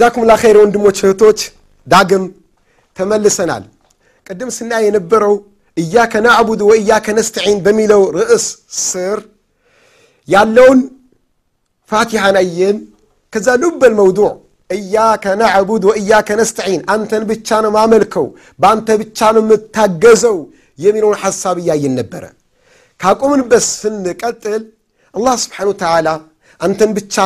ጀዛኩሙላ ኸይር ወንድሞች እህቶች፣ ዳግም ተመልሰናል። ቅድም ስናይ የነበረው እያከ ናዕቡድ ወእያከ ነስተዒን በሚለው ርዕስ ስር ያለውን ፋቲሓን አየን። ከዛ ሉበል መውዱዕ እያከ ናዕቡድ ወእያከ ነስተዒን አንተን ብቻ ነው ማመልከው፣ በአንተ ብቻ ነው የምታገዘው የሚለውን ሐሳብ እያየን ነበረ። ካቆምንበት ስንቀጥል አላህ ስብሓነ ወተዓላ አንተን ብቻ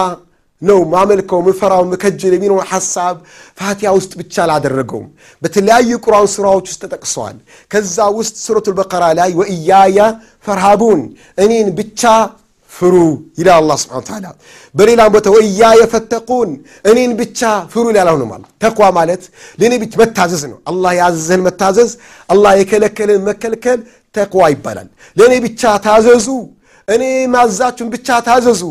ነው ማመልከው ምፈራው ምከጅል የሚለውን ሐሳብ ፋቲያ ውስጥ ብቻ አላደረገውም። በተለያዩ ቁርአን ሱራዎች ውስጥ ተጠቅሰዋል። ከዛ ውስጥ ሱረቱል በቀራ ላይ ወእያያ ፈርሃቡን እኔን ብቻ ፍሩ ይላል አላህ ስብሓነ ወተዓላ። በሌላም ቦታ ወእያየ ፈተቁን እኔን ብቻ ፍሩ ይላል። አሁንም ማለት ተቅዋ ማለት ለእኔ ብቻ መታዘዝ ነው። አላህ ያዘዘን መታዘዝ፣ አላህ የከለከልን መከልከል ተቅዋ ይባላል። ለእኔ ብቻ ታዘዙ እኔ ማዛችሁን ብቻ ታዘዙ፣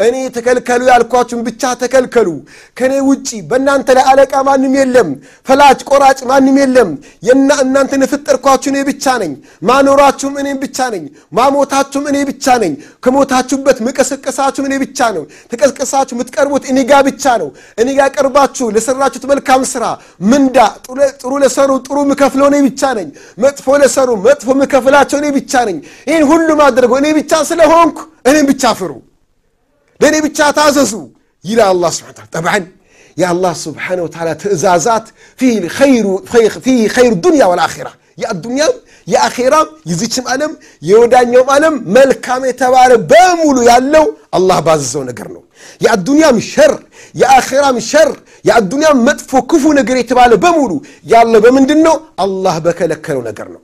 እኔ ተከልከሉ ያልኳችሁን ብቻ ተከልከሉ። ከእኔ ውጪ በእናንተ ላይ አለቃ ማንም የለም፣ ፈላጭ ቆራጭ ማንም የለም። እናንተን የፈጠርኳችሁ እኔ ብቻ ነኝ። ማኖራችሁም እኔ ብቻ ነኝ። ማሞታችሁም እኔ ብቻ ነኝ። ከሞታችሁበት ምቀሰቀሳችሁም እኔ ብቻ ነው። ተቀስቀሳችሁ የምትቀርቡት እኔ ጋ ብቻ ነው። እኔ ቀርባችሁ ለሰራችሁት መልካም ስራ ምንዳ ጥሩ ለሰሩ ጥሩ ምከፍለው እኔ ብቻ ነኝ። መጥፎ ለሰሩ መጥፎ ምከፍላቸው እኔ ብቻ ነኝ። ይህን ሁሉ ማድረገው እኔ ብቻ ስለሆንኩ እኔም ብቻ ፍሩ፣ ለእኔ ብቻ ታዘዙ ይላል አላህ ስብሐነ ወተዓላ። ጠብዓን የአላህ ስብሐነ ወተዓላ ትእዛዛት ፊህ ኸይሩ ዱንያ ወልአኺራ የአዱንያም የአኼራም የዚችም ዓለም የወዳኛውም ዓለም መልካም የተባለ በሙሉ ያለው አላህ ባዘዘው ነገር ነው። የአዱንያም ሸር የአኼራም ሸር የአዱንያም መጥፎ ክፉ ነገር የተባለ በሙሉ ያለው በምንድን ነው? አላህ በከለከለው ነገር ነው።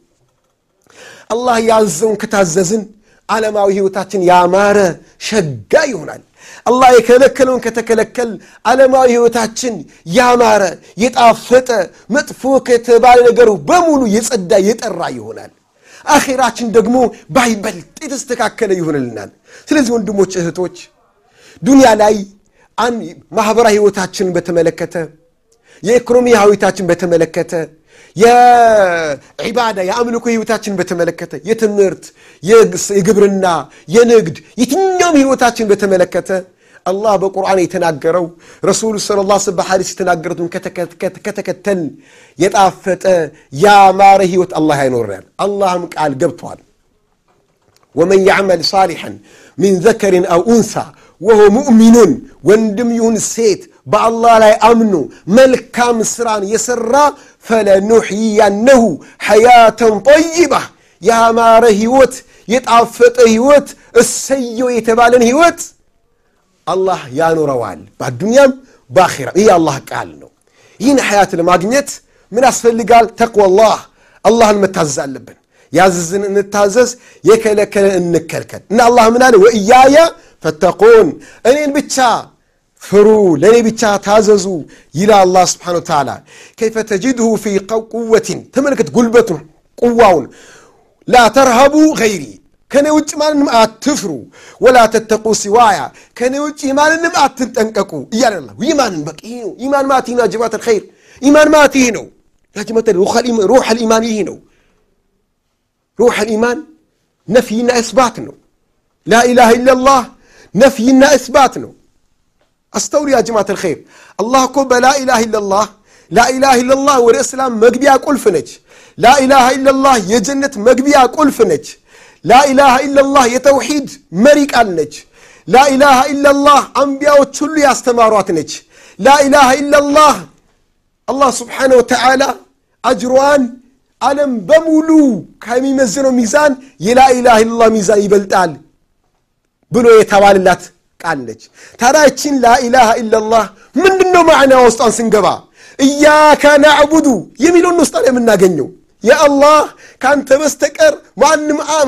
አላህ ያዘውን ከታዘዝን ዓለማዊ ሕይወታችን ያማረ ሸጋ ይሆናል። አላህ የከለከለውን ከተከለከል ዓለማዊ ሕይወታችን ያማረ የጣፈጠ መጥፎ ከተባለ ነገሩ በሙሉ የጸዳ የጠራ ይሆናል። አኼራችን ደግሞ ባይበልጥ የተስተካከለ ይሆንልናል። ስለዚህ ወንድሞች እህቶች፣ ዱንያ ላይ ማኅበራዊ ሕይወታችንን በተመለከተ የኢኮኖሚ ሕይወታችን በተመለከተ የዒባዳ የአምልኮ ህይወታችን በተመለከተ የትምህርት፣ የግብርና፣ የንግድ የትኛውም ህይወታችን በተመለከተ አላህ በቁርአን የተናገረው ረሱሉ ሰለላሁ ዐለይሂ ወሰለም በሐዲስ የተናገሩትን ከተከተል የጣፈጠ ያማረ ህይወት አላህ ያኖረናል። አላህም ቃል ገብቷል። ወመን ያዕመል ሳሊሐን ሚን ዘከሪን አው ኡንሳ ወሆ ሙእሚኑን ወንድም ይሁን ሴት በአላህ ላይ አምኖ መልካም ስራን የሰራ ፈለኑሕይያነሁ ሐያተን ጠይባ ያማረ ህይወት የጣፈጠ ህይወት እሰየው የተባለን ህይወት አላህ ያኖረዋል በአዱንያም በአኼራም። ይህ አላህ ቃል ነው። ይህን ሐያት ለማግኘት ምን ያስፈልጋል? ተቅዋላህ አላህን መታዘዝ አለብን። ያዘዝን እንታዘዝ፣ የከለከለን እንከልከል እና አላህ ምን አለ? ወእያየ ፈተቁን እኔን ብቻ ፍሩ ለእኔ ብቻ ታዘዙ ይላል አላህ ስብሓነ ወተዓላ። ከይፈ ተጅድሁ ፊ ቁወትን ተመልከት፣ ጉልበቱን ቁዋውን ላ ተርሃቡ ገይሪ ከኔ ውጭ ማንንም አትፍሩ፣ ወላ ተተቁ ሲዋያ ከኔ ውጭ ማንንም አትንጠንቀቁ እያለ ኢማንን በቃ ይህ ነው። ኢማን ማለት ይህ ነው። ጀማት ልኸይር ኢማን ማለት ይህ ነው። ጀማት ሩሕ ልኢማን ይህ ነው። ሩሕ ልኢማን ነፍይና እስባት ነው። ላኢላሃ ኢለላህ ነፍይና እስባት ነው። አስተውሉ ያ ጀማት ልኸይር አላህ እኮ በላኢላሃ ኢለላህ ላኢላሃ ኢለላህ ወደ እስላም መግቢያ ቁልፍ ነች። ላኢላሃ ኢለላህ የጀነት መግቢያ ቁልፍ ነች። ላኢላሃ ኢለላህ የተውሒድ መሪ ቃል ነች። ላኢላሃ ኢለላህ አንቢያዎች ሁሉ ያስተማሯት ነች። ላኢላሃ ኢለላህ አላህ ስብሓነ ወተዓላ አጅሯን ዓለም በሙሉ ከሚመዝነው ሚዛን የላኢላሃ ኢለላህ ሚዛን ይበልጣል ብሎ የተባልላት ቃል ነች። ታዲያችን ላኢላሃ ኢለላህ ምንድን ነው ማዕና ውስጧን ስንገባ እያከ ናዕቡዱ የሚለውን ውስጣን የምናገኘው የአላህ ከአንተ በስተቀር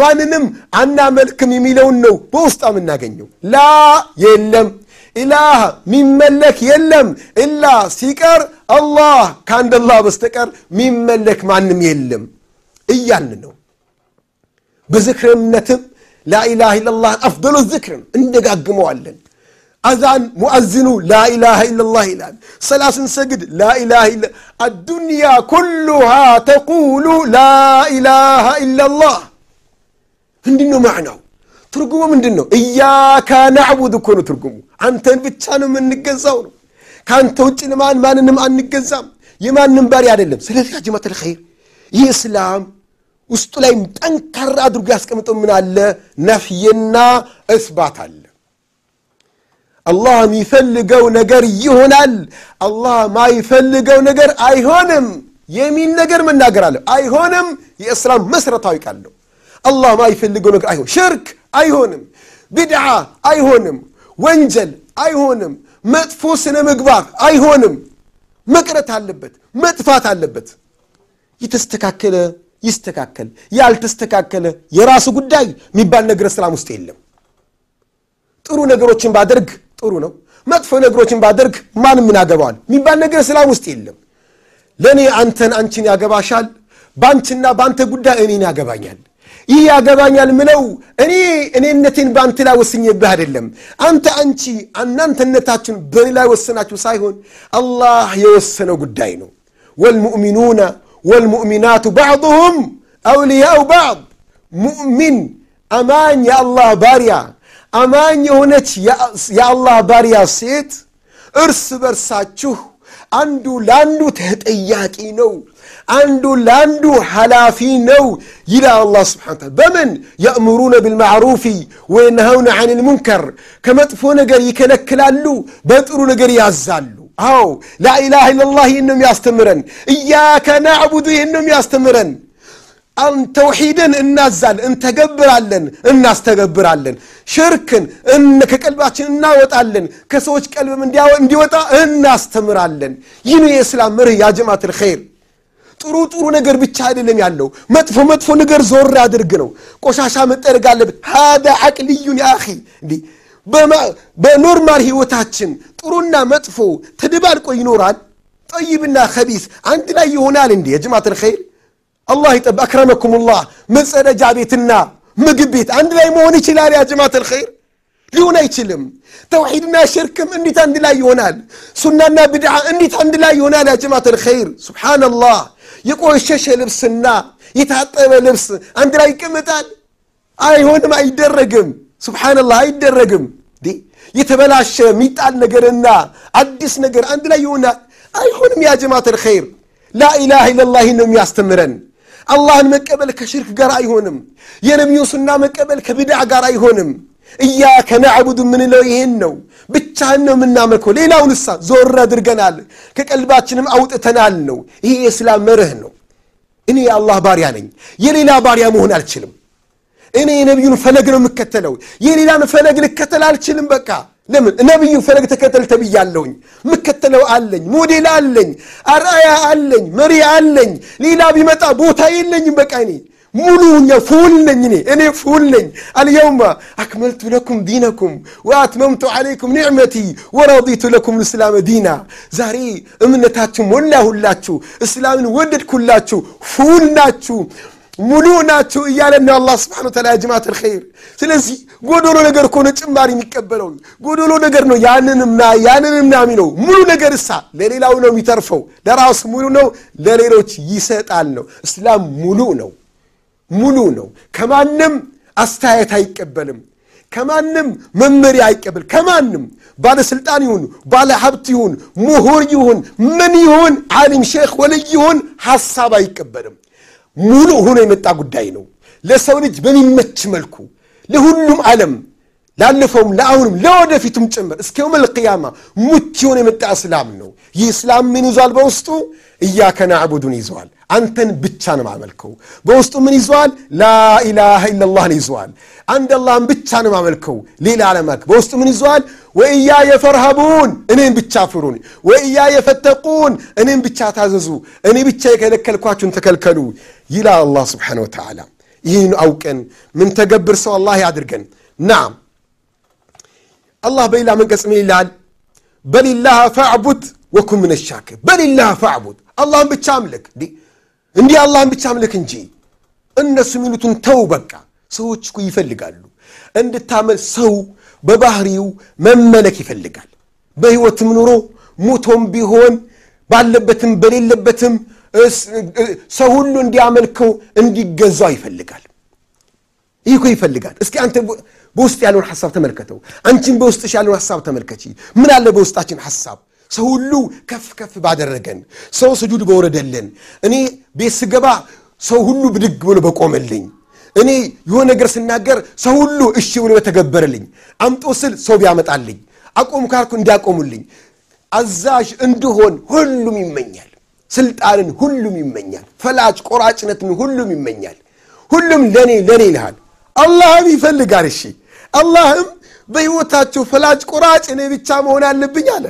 ማንንም አናመልክም የሚለውን ነው በውስጣ የምናገኘው። ላ የለም ኢላህ ሚመለክ የለም ኢላ ሲቀር አላህ ከአንድ አላህ በስተቀር ሚመለክ ማንም የለም እያልን ነው። በዝክርነትም ላኢላሃ ኢለላህ አፍደሉ ዝክርን እንደጋግመዋለን። አዛን ሙአዝኑ ላኢላሃ ኢለላህ ይላል። ሰላት ስንሰግድ ላኢላሃ ኢላ አዱንያ ኩሉሃ ተቁሉ ላኢላሃ ኢለላህ። ምንድን ነው ማዕናው? ትርጉሙ ምንድን ነው? እያካ ናዕቡድ እኮ ነው ትርጉሙ። አንተን ብቻ ነው የምንገዛው ነው። ከአንተ ውጭ ለማን ማንንም አንገዛም የማንም ባሪ አይደለም ስለዚህ ጀማት ልኸይር ይህ እስላም ውስጡ ላይ ጠንካራ አድርጎ ያስቀምጠው ምን አለ? ነፍይና እስባት አለ። አላህ የሚፈልገው ነገር ይሆናል። አላህ ማይፈልገው ነገር አይሆንም። የሚል ነገር መናገር አለ። አይሆንም። የእስላም መሰረታዊ ቃል ነው። አላህ ማይፈልገው ነገር አይሆን ሽርክ አይሆንም። ቢድዓ አይሆንም። ወንጀል አይሆንም። መጥፎ ስነ ምግባር አይሆንም። መቅረት አለበት። መጥፋት አለበት። የተስተካከለ ይስተካከል። ያልተስተካከለ የራሱ ጉዳይ የሚባል ነገር እስላም ውስጥ የለም። ጥሩ ነገሮችን ባደርግ ጥሩ ነው። መጥፎ ነገሮችን ባደርግ ማን ምን ያገባዋል? የሚባል ነገር እስላም ውስጥ የለም። ለእኔ አንተን አንቺን ያገባሻል በአንቺና በአንተ ጉዳይ እኔን ያገባኛል። ይህ ያገባኛል ምለው እኔ እኔነቴን በአንተ ላይ ወስኜብህ አይደለም። አንተ አንቺ እናንተነታችን በእኔ ላይ ወሰናችሁ ሳይሆን አላህ የወሰነው ጉዳይ ነው። ወልሙእሚኑነ والمؤمنات بعضهم أولياء بعض. مؤمن أمان يا الله باريا. أمان يونت يا الله باريا سيت إرس برساتشوه عندو لاندو تهت إياكي نو عندو لاندو حلافي نو يلا الله سبحانه وتعالى بمن يأمرون بالمعروف وينهون عن المنكر كما تفونا قريكا نكلالو بدرونا قريازالو አዎ ላኢላሃ ኢላላህ ይህን ነው የሚያስተምረን። እያከ ናዕቡዱ ይህን ነው የሚያስተምረን። ተውሒድን እናዛለን እንተገብራለን እናስተገብራለን። ሽርክን ከቀልባችን እናወጣለን ከሰዎች ቀልብም እንዲወጣ እናስተምራለን። ይህ ነው የእስላም መርህ ያ ጀማት ልኸይር ጥሩ ጥሩ ነገር ብቻ አይደለም ያለው። መጥፎ መጥፎ ነገር ዞር አድርግ ነው። ቆሻሻ መጠረግ አለበት። ሃዳ አቅልዩን ያኺ እንዲህ በኖርማል ህይወታችን ጥሩና መጥፎ ተደባልቆ ይኖራል ጠይብና ከቢስ አንድ ላይ ይሆናል እንዲ የጀማት ልኸይር አላህ ይጠብ አክረመኩም ላህ መጸደጃ ቤትና ምግብ ቤት አንድ ላይ መሆን ይችላል ያ ጀማት ልኸይር ሊሆን አይችልም ተውሒድና ሽርክም እንዴት አንድ ላይ ይሆናል ሱናና ብድዓ እንዴት አንድ ላይ ይሆናል ያ ጀማት ልኸይር ስብሓንላህ የቆሸሸ ልብስና የታጠበ ልብስ አንድ ላይ ይቀመጣል አይሆንም አይደረግም ስብሓንላህ አይደረግም። የተበላሸ የሚጣል ነገርና አዲስ ነገር አንድ ላይ ይሆናል አይሆንም። ያ ጀማት ልኸይር ላኢላሃ ኢለላህ ነው የሚያስተምረን። አላህን መቀበል ከሽርክ ጋር አይሆንም። የነቢዩን ሱና መቀበል ከብድዓ ጋር አይሆንም። እያከ ናዕቡዱ የምንለው ይሄን ነው። ብቻህን ነው የምናመልከው። ሌላውን እሳ ዞር አድርገናል። ከቀልባችንም አውጥተናል ነው። ይሄ የእስላም መርህ ነው። እኔ የአላህ ባሪያ ነኝ። የሌላ ባሪያ መሆን አልችልም እኔ የነቢዩን ፈለግ ነው የምከተለው የሌላን ፈለግ ልከተል አልችልም በቃ ለምን ነቢዩ ፈለግ ተከተል ተብያለሁኝ ምከተለው አለኝ ሞዴል አለኝ አርአያ አለኝ መሪ አለኝ ሌላ ቢመጣ ቦታ የለኝም በቃ እኔ ሙሉኛ ፉል ነኝ እኔ እኔ ፉል ነኝ አልየውመ አክመልቱ ለኩም ዲነኩም ወአትመምቱ ዓለይኩም ኒዕመቲ ወረዲቱ ለኩም ልእስላም ዲና ዛሬ እምነታችሁ ሞላሁላችሁ እስላምን ወደድኩላችሁ ፉል ናችሁ ሙሉ ናችሁ እያለን ነው አላህ ስብሓን ታላ ጅማት ልኸይር ስለዚህ ጎዶሎ ነገር ከሆነ ጭማሪ የሚቀበለው ጎዶሎ ነገር ነው ያንንምና ያንንምና የሚለው ሙሉ ነገር እሳ ለሌላው ነው የሚተርፈው ለራሱ ሙሉ ነው ለሌሎች ይሰጣል ነው። እስላም ሙሉ ነው ሙሉ ነው። ከማንም አስተያየት አይቀበልም ከማንም መመሪያ አይቀበል ከማንም ባለስልጣን ይሁን ባለ ሀብት ይሁን ምሁር ይሁን ምን ይሁን ዓሊም ሼክ ወልይ ይሁን ሐሳብ አይቀበልም ሙሉ ሆኖ የመጣ ጉዳይ ነው። ለሰው ልጅ በሚመች መልኩ ለሁሉም ዓለም ላለፈውም ለአሁንም ለወደፊቱም ጭምር እስከ የውም ልቅያማ ሙት ሆኖ የመጣ እስላም ነው። ይህ እስላም ምን ይዟል በውስጡ? እያከ ናዕቡዱን ይዘዋል አንተን ብቻ ነው ማመልከው በውስጡ ምን ይዘዋል ላኢላሃ ኢላላህን ይዘዋል አንድ አላህን ብቻ ነው ማመልከው ሌላ አለማክ በውስጡ ምን ይዘዋል ወእያየ ፈርሃቡን እኔን ብቻ ፍሩን ወእያየ ፈተቁን እኔን ብቻ ታዘዙ እኔ ብቻ የከለከልኳችሁን ተከልከሉ ይላል አላህ ስብሓን ወተዓላ ይህን አውቀን ምን ተገብር ሰው አላህ ያድርገን ናም አላህ በሌላ መንቀጽ ምን ይላል በሊላህ ፈዕቡድ ወኩን ምን ሻክር በሊላህ ፈዕቡድ አላህን ብቻ አምልክ እንዲህ አላህን ብቻ አምልክ እንጂ እነሱ የሚሉትን ተው በቃ። ሰዎች እኮ ይፈልጋሉ። እንድታመል ሰው በባህሪው መመለክ ይፈልጋል። በህይወትም ኑሮ ሙቶም ቢሆን ባለበትም በሌለበትም ሰው ሁሉ እንዲያመልከው እንዲገዛው ይፈልጋል። ይህ እኮ ይፈልጋል። እስኪ አንተ በውስጥ ያለውን ሐሳብ ተመልከተው። አንቺን በውስጥሽ ያለውን ሐሳብ ተመልከቺ። ምን አለ በውስጣችን ሐሳብ ሰው ሁሉ ከፍ ከፍ ባደረገን፣ ሰው ስጁድ በወረደልን፣ እኔ ቤት ስገባ ሰው ሁሉ ብድግ ብሎ በቆመልኝ፣ እኔ የሆነ ነገር ስናገር ሰው ሁሉ እሺ ብሎ በተገበረልኝ፣ አምጦ ስል ሰው ቢያመጣልኝ፣ አቆም ካልኩ እንዲያቆሙልኝ፣ አዛዥ እንድሆን ሁሉም ይመኛል። ስልጣንን ሁሉም ይመኛል። ፈላጭ ቆራጭነትን ሁሉም ይመኛል። ሁሉም ለእኔ ለእኔ ይልሃል። አላህም ይፈልጋል። እሺ አላህም በሕይወታቸው ፈላጭ ቆራጭ እኔ ብቻ መሆን አለብኝ አለ።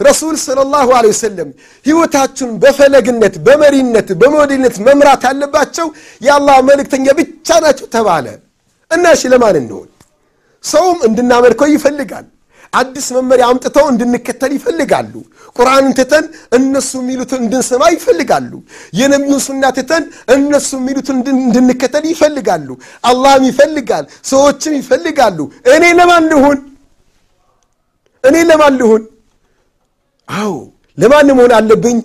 ረሱል ሰለላሁ ዐለይሂ ወሰለም ሕይወታችሁን በፈለግነት በመሪነት በሞዴልነት መምራት ያለባቸው የአላህ መልእክተኛ ብቻ ናቸው ተባለ እና እሺ ለማን እንሆን? ሰውም እንድናመልከው ይፈልጋል። አዲስ መመሪያ አምጥተው እንድንከተል ይፈልጋሉ። ቁርአንን ትተን እነሱ የሚሉትን እንድንሰማ ይፈልጋሉ። የነቢዩን ሱና ትተን እነሱ የሚሉትን እንድንከተል ይፈልጋሉ። አላህም ይፈልጋል፣ ሰዎችም ይፈልጋሉ። እኔ ለማን ልሁን? እኔ ለማን ልሁን? አዎ ለማን መሆን አለብኝ?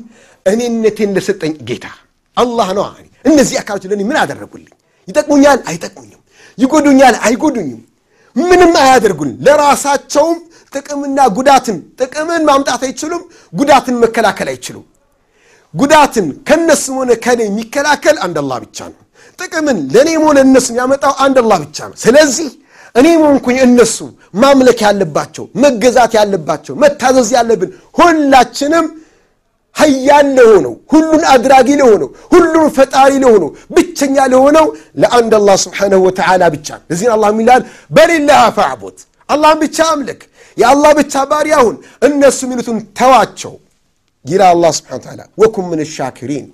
እኔነቴን ለሰጠኝ ጌታ አላህ ነው። እነዚህ አካሎች ለእኔ ምን አደረጉልኝ? ይጠቅሙኛል? አይጠቅሙኝም። ይጎዱኛል? አይጎዱኝም። ምንም አያደርጉን። ለራሳቸውም ጥቅምና ጉዳትን ጥቅምን ማምጣት አይችሉም። ጉዳትን መከላከል አይችሉም። ጉዳትን ከነሱም ሆነ ከኔ የሚከላከል አንድ አላህ ብቻ ነው። ጥቅምን ለእኔም ሆነ እነሱ የሚያመጣው አንድ አላህ ብቻ ነው። ስለዚህ እኔም ሆንኩኝ እነሱ ማምለክ ያለባቸው መገዛት ያለባቸው መታዘዝ ያለብን ሁላችንም ሀያል ለሆነው ሁሉን አድራጊ ለሆነው ሁሉን ፈጣሪ ለሆነው ብቸኛ ለሆነው ለአንድ አላህ ስብሓነሁ ወተዓላ ብቻ እዚህን አላህ የሚላል በሊላህ ፈዕቡድ አላህን ብቻ አምልክ፣ የአላህ ብቻ ባሪያ ሁን፣ እነሱ የሚሉትን ተዋቸው ይላል አላህ ስብሓነሁ ወተዓላ። ወኩን ምን ሻኪሪን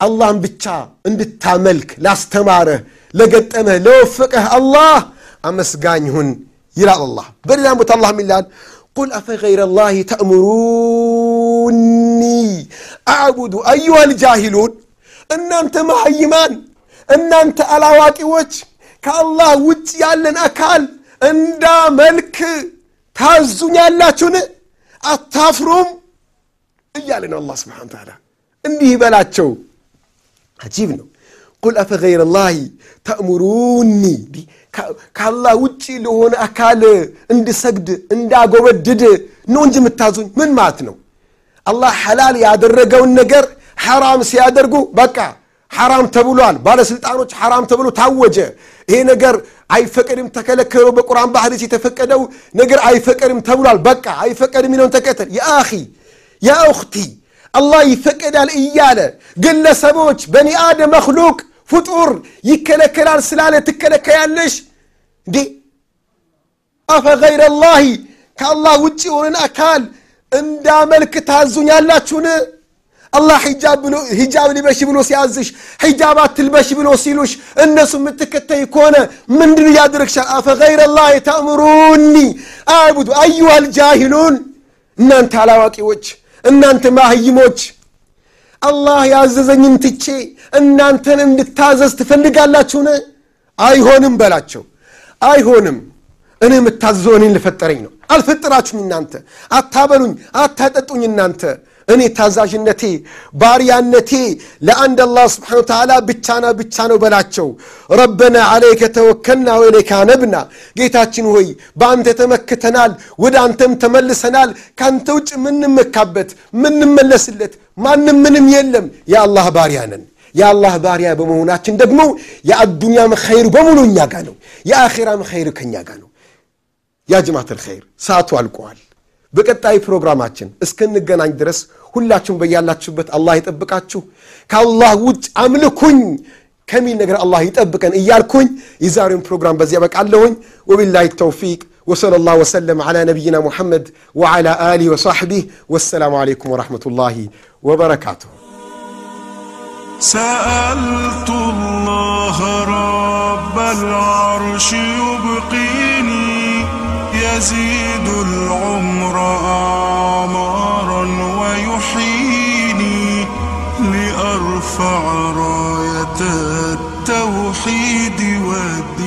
አላህን ብቻ እንድታመልክ ላስተማረህ፣ ለገጠመህ፣ ለወፈቀህ አላህ አመስጋኝ ሁን ይላል አላህ። በሌላም ቦታ አላህ የሚላል ቁል አፈገይረ ላህ ተእምሩኒ አዕቡዱ አዩሃ ልጃሂሉን እናንተ መሐይማን እናንተ አላዋቂዎች ከአላህ ውጭ ያለን አካል እንዳመልክ ታዙኛላችሁን? አታፍሩም? እያለ ነው አላህ ስብሓነሁ ወተዓላ። እንዲህ በላቸው። አጂብ ነው። ቁል አፈገይረ ላህ ተእምሩኒ ከአላህ ውጭ ለሆነ አካል እንድሰግድ እንዳጎበድድ ነው እንጂ የምታዙኝ ምን ማለት ነው? አላህ ሐላል ያደረገውን ነገር ሐራም ሲያደርጉ በቃ ሐራም ተብሏል። ባለሥልጣኖች ሐራም ተብሎ ታወጀ። ይሄ ነገር አይፈቀድም ተከለከሉ። በቁርአን በሐዲስ የተፈቀደው ነገር አይፈቀድም ተብሏል። በቃ አይፈቀድም የሚለውን ተከተል። የአኺ ያ ኡኽቲ አላህ ይፈቀዳል እያለ ግለሰቦች በኒ አደም መክሉቅ ፍጡር ይከለከላል ስላለ ትከለከያለሽ እንዴ? አፈገይረ ላሂ ከአላህ ውጭ የሆነን አካል እንዳመልክ ታዙኛላችሁን? አላህ ሂጃብ ልበሽ ብሎ ሲያዝሽ ሂጃብ አትልበሽ ብሎ ሲሉሽ እነሱ የምትከተይ ከሆነ ምንድን እያደረግሻል? አፈገይረ ላሂ ተእምሩኒ አዕቡዱ አዩሃ ልጃሂሉን እናንተ አላዋቂዎች እናንተ ማህይሞች አላህ ያዘዘኝን ትቼ እናንተን እንድታዘዝ ትፈልጋላችሁን? አይሆንም በላቸው። አይሆንም። እኔ የምታዘዘው እኔን ልፈጠረኝ ነው። አልፈጠራችሁኝ እናንተ። አታበሉኝ፣ አታጠጡኝ እናንተ። እኔ ታዛዥነቴ ባሪያነቴ ለአንድ አላህ ስብሓነ ወተዓላ ብቻና ብቻ ነው በላቸው። ረበና ዓለይከ ተወከልና ወኢለይከ አነብና፣ ጌታችን ሆይ በአንተ ተመክተናል፣ ወደ አንተም ተመልሰናል። ከአንተ ውጭ ምንመካበት ምንመለስለት ማንም ምንም የለም። የአላህ ባሪያ ነን። የአላህ ባሪያ በመሆናችን ደግሞ የአዱንያም ኸይሩ በሙሉ እኛ ጋ ነው። የአኼራም ኸይር ከእኛ ጋ ነው። ያ ጀማተል ኸይር ሰዓቱ አልቀዋል። በቀጣይ ፕሮግራማችን እስክንገናኝ ድረስ ሁላችሁም በያላችሁበት አላህ ይጠብቃችሁ። ከአላህ ውጭ አምልኩኝ ከሚል ነገር አላህ ይጠብቀን እያልኩኝ የዛሬውን ፕሮግራም በዚያ በቃለሁኝ። ወቢላሂ ተውፊቅ ወሰለ ላሁ ወሰለም ዓላ ነቢይና ሙሐመድ ወዓላ አሊህ ወሳሕቢህ ወሰላሙ ዓለይኩም ወረሕመቱላሂ ወበረካቱሁ። سألت الله رب العرش يبقيني يزيد العمر أعمارا فعراية التوحيد والدين.